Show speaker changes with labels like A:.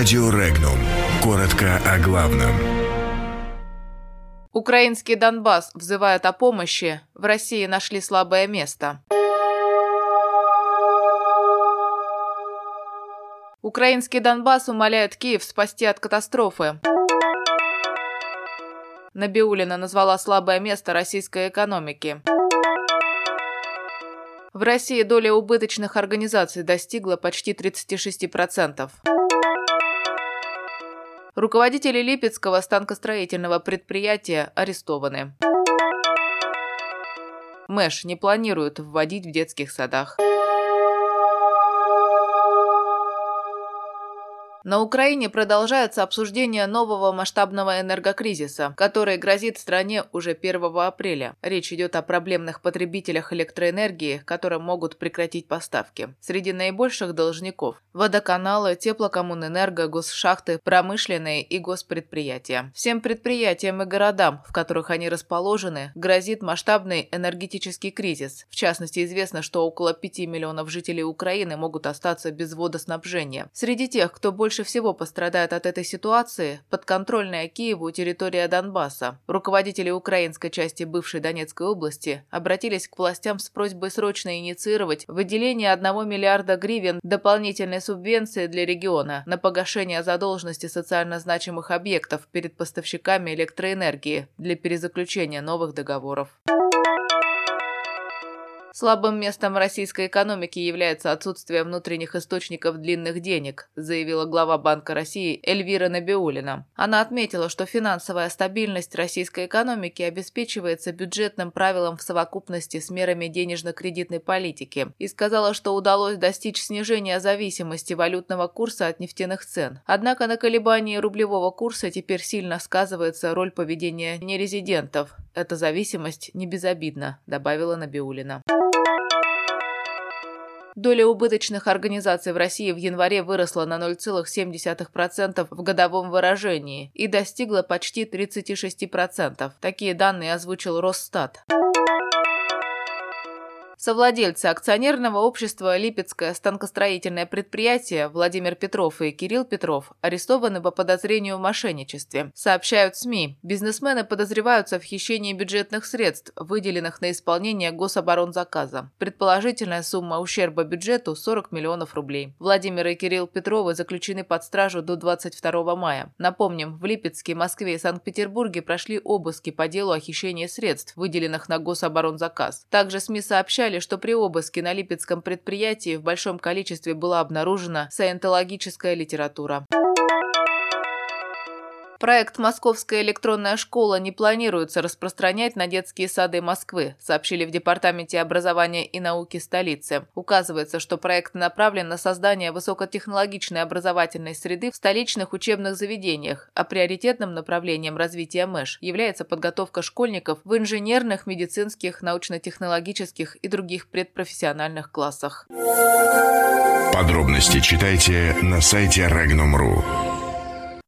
A: Радио Регнум. Коротко о главном.
B: Украинский Донбасс взывает о помощи. В России нашли слабое место. Украинский Донбасс умоляет Киев спасти от катастрофы. Набиулина назвала слабое место российской экономики. В России доля убыточных организаций достигла почти 36%. Руководители Липецкого станкостроительного предприятия арестованы. Мэш не планирует вводить в детских садах. На Украине продолжается обсуждение нового масштабного энергокризиса, который грозит стране уже 1 апреля. Речь идет о проблемных потребителях электроэнергии, которые могут прекратить поставки. Среди наибольших должников – водоканалы, теплокоммунэнерго, госшахты, промышленные и госпредприятия. Всем предприятиям и городам, в которых они расположены, грозит масштабный энергетический кризис. В частности, известно, что около 5 миллионов жителей Украины могут остаться без водоснабжения. Среди тех, кто больше больше всего пострадает от этой ситуации подконтрольная Киеву территория Донбасса. Руководители украинской части бывшей Донецкой области обратились к властям с просьбой срочно инициировать выделение 1 миллиарда гривен дополнительной субвенции для региона на погашение задолженности социально значимых объектов перед поставщиками электроэнергии для перезаключения новых договоров. Слабым местом российской экономики является отсутствие внутренних источников длинных денег, заявила глава Банка России Эльвира Набиулина. Она отметила, что финансовая стабильность российской экономики обеспечивается бюджетным правилом в совокупности с мерами денежно-кредитной политики и сказала, что удалось достичь снижения зависимости валютного курса от нефтяных цен. Однако на колебании рублевого курса теперь сильно сказывается роль поведения нерезидентов. Эта зависимость не безобидна, добавила Набиулина. Доля убыточных организаций в России в январе выросла на 0,7% в годовом выражении и достигла почти 36%. Такие данные озвучил Росстат. Совладельцы акционерного общества «Липецкое станкостроительное предприятие» Владимир Петров и Кирилл Петров арестованы по подозрению в мошенничестве. Сообщают СМИ. Бизнесмены подозреваются в хищении бюджетных средств, выделенных на исполнение гособоронзаказа. Предположительная сумма ущерба бюджету – 40 миллионов рублей. Владимир и Кирилл Петровы заключены под стражу до 22 мая. Напомним, в Липецке, Москве и Санкт-Петербурге прошли обыски по делу о хищении средств, выделенных на гособоронзаказ. Также СМИ сообщали, сообщали, что при обыске на Липецком предприятии в большом количестве была обнаружена саентологическая литература. Проект «Московская электронная школа» не планируется распространять на детские сады Москвы, сообщили в Департаменте образования и науки столицы. Указывается, что проект направлен на создание высокотехнологичной образовательной среды в столичных учебных заведениях, а приоритетным направлением развития МЭШ является подготовка школьников в инженерных, медицинских, научно-технологических и других предпрофессиональных классах.
A: Подробности читайте на сайте Regnum.ru.